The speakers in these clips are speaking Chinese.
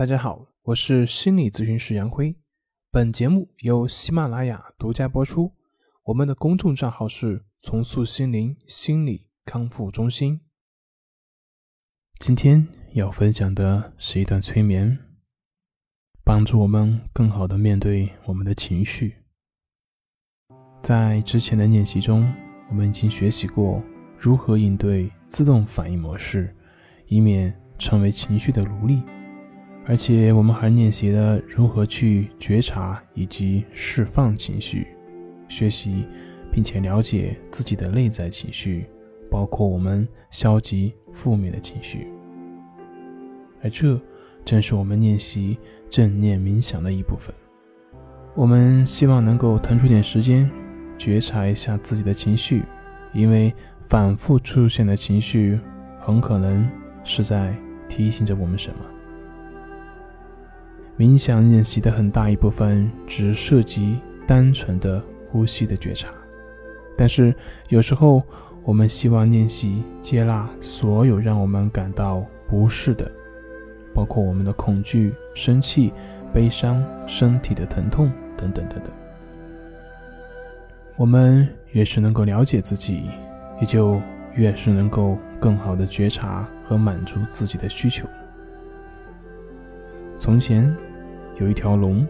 大家好，我是心理咨询师杨辉。本节目由喜马拉雅独家播出。我们的公众账号是“重塑心灵心理康复中心”。今天要分享的是一段催眠，帮助我们更好的面对我们的情绪。在之前的练习中，我们已经学习过如何应对自动反应模式，以免成为情绪的奴隶。而且我们还练习了如何去觉察以及释放情绪，学习并且了解自己的内在情绪，包括我们消极负面的情绪。而这正是我们练习正念冥想的一部分。我们希望能够腾出点时间，觉察一下自己的情绪，因为反复出现的情绪，很可能是在提醒着我们什么。冥想练习的很大一部分只涉及单纯的呼吸的觉察，但是有时候我们希望练习接纳所有让我们感到不适的，包括我们的恐惧、生气、悲伤、身体的疼痛等等等等。我们越是能够了解自己，也就越是能够更好的觉察和满足自己的需求。从前。有一条龙，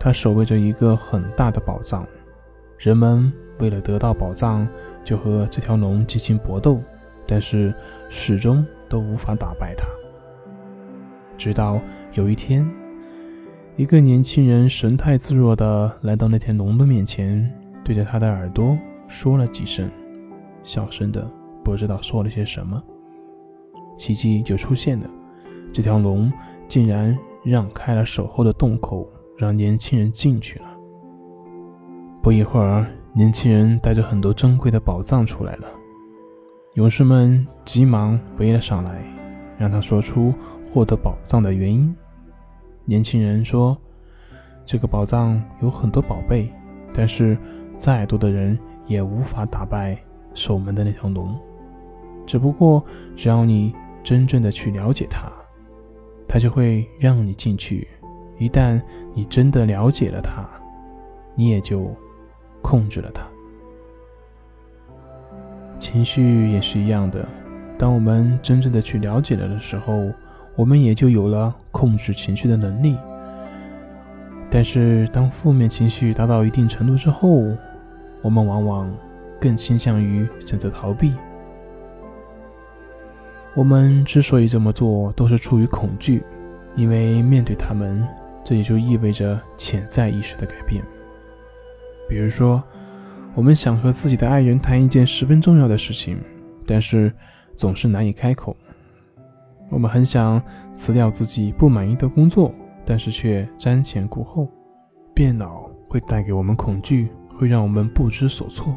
它守卫着一个很大的宝藏。人们为了得到宝藏，就和这条龙进行搏斗，但是始终都无法打败它。直到有一天，一个年轻人神态自若地来到那条龙的面前，对着他的耳朵说了几声，小声的不知道说了些什么。奇迹就出现了，这条龙竟然。让开了守候的洞口，让年轻人进去了。不一会儿，年轻人带着很多珍贵的宝藏出来了。勇士们急忙围了上来，让他说出获得宝藏的原因。年轻人说：“这个宝藏有很多宝贝，但是再多的人也无法打败守门的那条龙。只不过，只要你真正的去了解它。”他就会让你进去。一旦你真的了解了他，你也就控制了他。情绪也是一样的。当我们真正的去了解了的时候，我们也就有了控制情绪的能力。但是，当负面情绪达到一定程度之后，我们往往更倾向于选择逃避。我们之所以这么做，都是出于恐惧，因为面对他们，这也就意味着潜在意识的改变。比如说，我们想和自己的爱人谈一件十分重要的事情，但是总是难以开口。我们很想辞掉自己不满意的工作，但是却瞻前顾后。变老会带给我们恐惧，会让我们不知所措。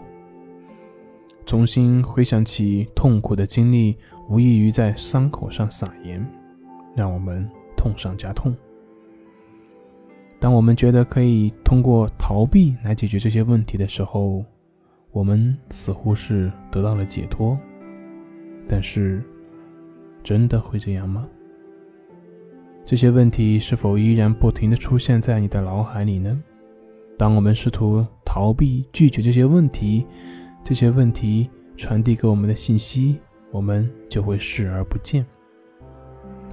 重新回想起痛苦的经历。无异于在伤口上撒盐，让我们痛上加痛。当我们觉得可以通过逃避来解决这些问题的时候，我们似乎是得到了解脱。但是，真的会这样吗？这些问题是否依然不停的出现在你的脑海里呢？当我们试图逃避、拒绝这些问题，这些问题传递给我们的信息。我们就会视而不见，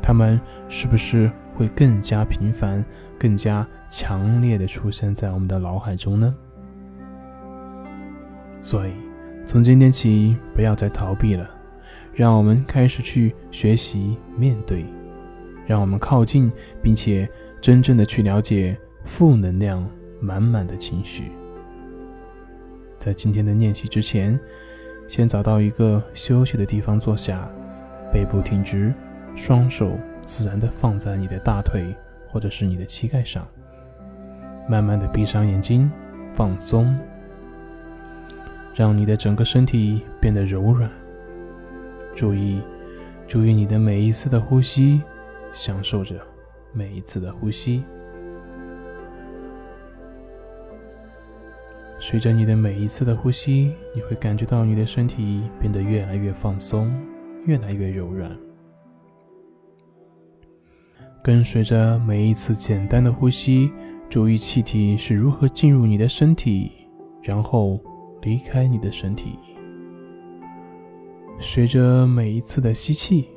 他们是不是会更加频繁、更加强烈的出现在我们的脑海中呢？所以，从今天起，不要再逃避了，让我们开始去学习面对，让我们靠近，并且真正的去了解负能量满满的情绪。在今天的练习之前。先找到一个休息的地方坐下，背部挺直，双手自然的放在你的大腿或者是你的膝盖上，慢慢的闭上眼睛，放松，让你的整个身体变得柔软。注意，注意你的每一次的呼吸，享受着每一次的呼吸。随着你的每一次的呼吸，你会感觉到你的身体变得越来越放松，越来越柔软。跟随着每一次简单的呼吸，注意气体是如何进入你的身体，然后离开你的身体。随着每一次的吸气，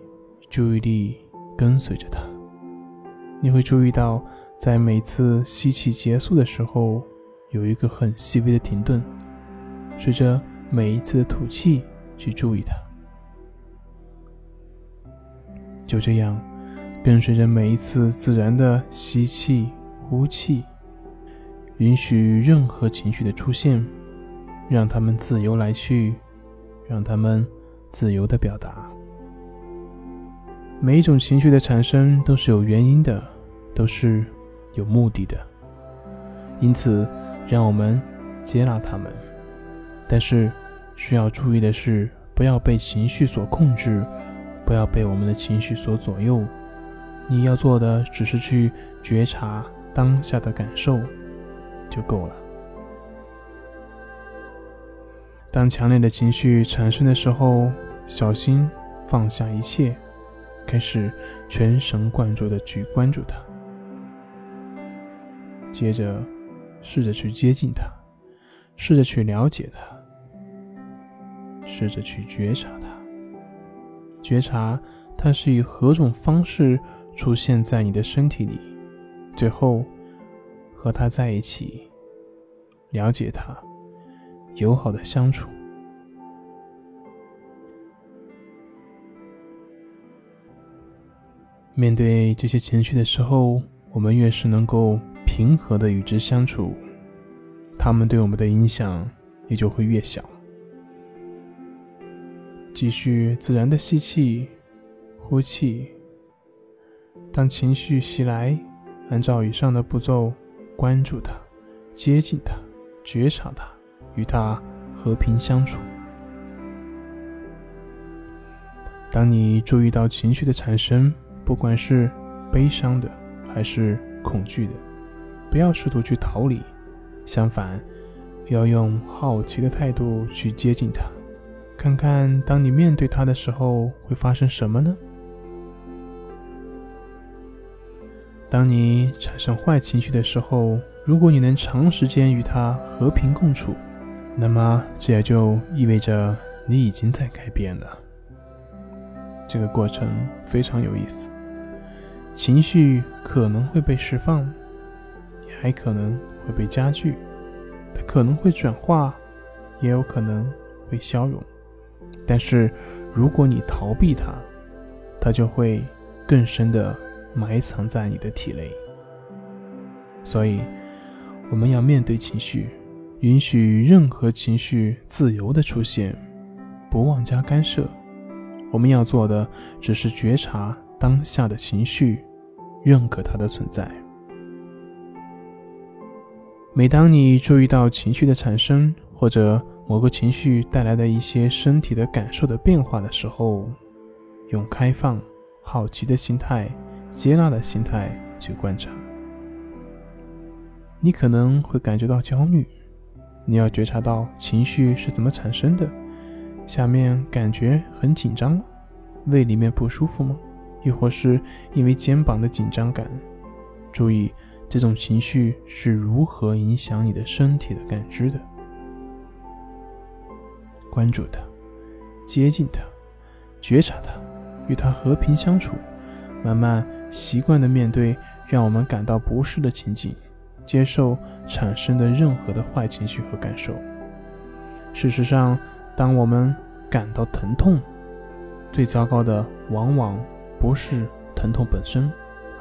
注意力跟随着它。你会注意到，在每次吸气结束的时候，有一个很细微的停顿。随着每一次的吐气，去注意它。就这样，跟随着每一次自然的吸气、呼气，允许任何情绪的出现，让他们自由来去，让他们自由的表达。每一种情绪的产生都是有原因的，都是有目的的。因此，让我们接纳他们。但是，需要注意的是，不要被情绪所控制。不要被我们的情绪所左右，你要做的只是去觉察当下的感受就够了。当强烈的情绪产生的时候，小心放下一切，开始全神贯注的去关注它。接着，试着去接近它，试着去了解它，试着去觉察它。觉察它是以何种方式出现在你的身体里，最后和它在一起，了解它，友好的相处。面对这些情绪的时候，我们越是能够平和的与之相处，他们对我们的影响也就会越小。继续自然的吸气、呼气。当情绪袭来，按照以上的步骤，关注它、接近它、觉察它，与它和平相处。当你注意到情绪的产生，不管是悲伤的还是恐惧的，不要试图去逃离，相反，要用好奇的态度去接近它。看看，当你面对他的时候会发生什么呢？当你产生坏情绪的时候，如果你能长时间与他和平共处，那么这也就意味着你已经在改变了。这个过程非常有意思，情绪可能会被释放，还可能会被加剧，它可能会转化，也有可能会消融。但是，如果你逃避它，它就会更深的埋藏在你的体内。所以，我们要面对情绪，允许任何情绪自由的出现，不妄加干涉。我们要做的只是觉察当下的情绪，认可它的存在。每当你注意到情绪的产生，或者某个情绪带来的一些身体的感受的变化的时候，用开放、好奇的心态、接纳的心态去观察。你可能会感觉到焦虑，你要觉察到情绪是怎么产生的。下面感觉很紧张，胃里面不舒服吗？亦或是因为肩膀的紧张感？注意这种情绪是如何影响你的身体的感知的。关注它，接近它，觉察它，与它和平相处，慢慢习惯的面对让我们感到不适的情景，接受产生的任何的坏情绪和感受。事实上，当我们感到疼痛，最糟糕的往往不是疼痛本身，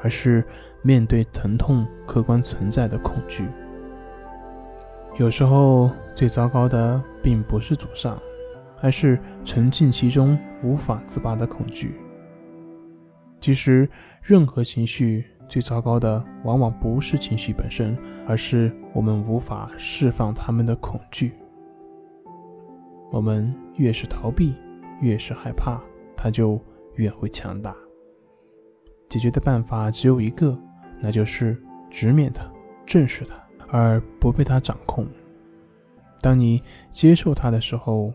而是面对疼痛客观存在的恐惧。有时候，最糟糕的并不是阻上，而是沉浸其中无法自拔的恐惧。其实，任何情绪最糟糕的，往往不是情绪本身，而是我们无法释放他们的恐惧。我们越是逃避，越是害怕，它就越会强大。解决的办法只有一个，那就是直面它，正视它。而不被它掌控。当你接受它的时候，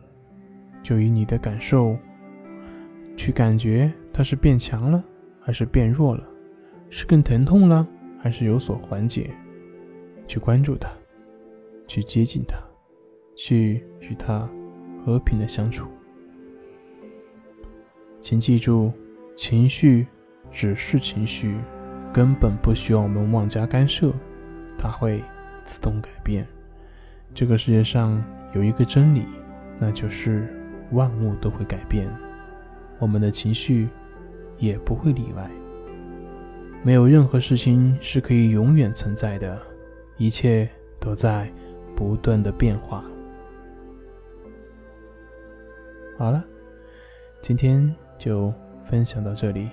就以你的感受去感觉它是变强了还是变弱了。是更疼痛了，还是有所缓解？去关注它，去接近它，去与它和平的相处。请记住，情绪只是情绪，根本不需要我们妄加干涉，它会自动改变。这个世界上有一个真理，那就是万物都会改变，我们的情绪也不会例外。没有任何事情是可以永远存在的，一切都在不断的变化。好了，今天就分享到这里。